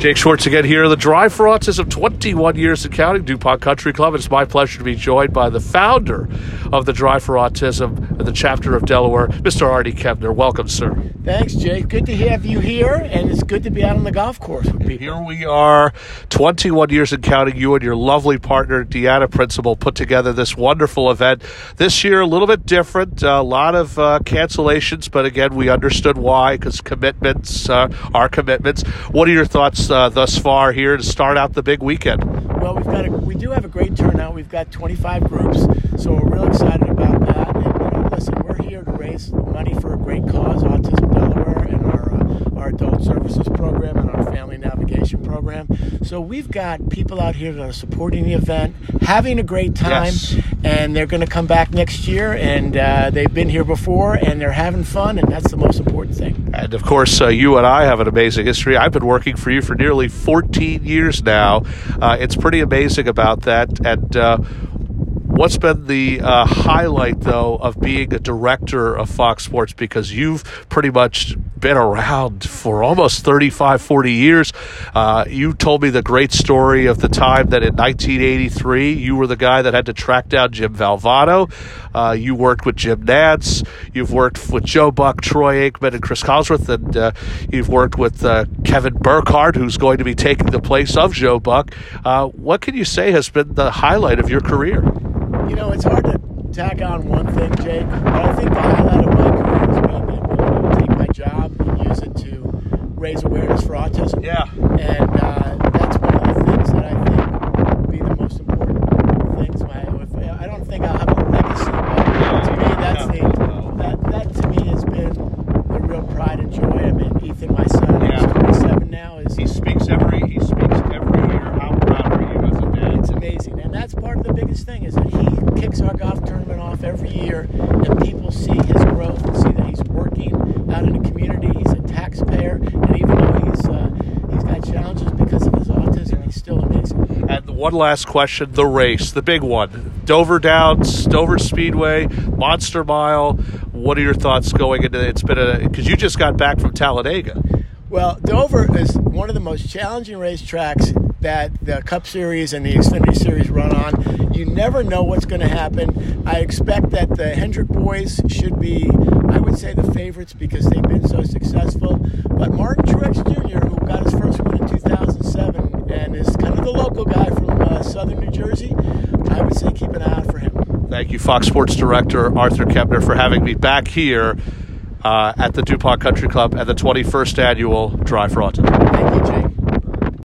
Jake Schwartz again here, the Drive for Autism, 21 years in counting, DuPont Country Club. It's my pleasure to be joined by the founder of the Drive for Autism, and the chapter of Delaware, Mr. Artie Kempner. Welcome, sir. Thanks, Jake. Good to have you here, and it's good to be out on the golf course with people. Here we are, 21 years in counting. You and your lovely partner, Deanna Principal, put together this wonderful event. This year, a little bit different, a lot of uh, cancellations, but again, we understood why because commitments uh, are commitments. What are your thoughts uh, thus far here to start out the big weekend? Well, we've got a, we do have a great turnout. We've got 25 groups, so we're real excited about that. And you know, listen, we're here to raise money for a great cause, Autism Delaware, and our uh, our adult services program and our family navigation program. So we've got people out here that are supporting the event, having a great time, Yes. and they're going to come back next year. And uh, they've been here before, and they're having fun, and that's the most important thing. And of course, uh, you and I have an amazing history. I've been working for you for nearly 14 years now. Uh, it's pretty amazing about that. And uh, what's been the uh, highlight, though, of being a director of Fox Sports? Because you've pretty much been around for almost 35, 40 years. Uh, you told me the great story of the time that in 1983 you were the guy that had to track down Jim Valvano. Uh, you worked with Jim Nantz. You've worked with Joe Buck, Troy Aikman, and Chris Collinsworth, and uh, you've worked with uh, Kevin Burkhardt, who's going to be taking the place of Joe Buck. Uh, what can you say has been the highlight of your career? You know, it's hard to tack on one thing, Jake, but I think the highlight of my career is being able to take my job and use it to raise awareness for autism. Yeah. And uh, that's one of the things that I think would be the most important things. My, if, I don't think I'll have a legacy, but to me, that's the, that, that to me has been the real pride and joy. I mean, Ethan, my son, Yeah. who's 27 now, is He speaks every he speaks every year. How proud are you as a dad? it's amazing, and that's part of the biggest thing is that he kicks our golf tournament off every year, and people see his growth and see that he's working out in the community. He's a taxpayer, and even though he's uh, he's got challenges because of his autism, he's still amazing. And one last question: the race, the big one, Dover Downs, Dover Speedway, Monster Mile. What are your thoughts going into? It's been a because you just got back from Talladega. Well, Dover is one of the most challenging racetracks that the Cup Series and the Xfinity Series run on. You never know what's going to happen. I expect that the Hendrick boys should be, I would say, the favorites because they've been so successful. But Martin Truex Jr., who got his first win in 2007 and is kind of the local guy from uh, southern New Jersey, I would say keep an eye out for him. Thank you, Fox Sports Director Arthur Kempner, for having me back here uh, at the DuPont Country Club at the 21st annual Drive for Autism.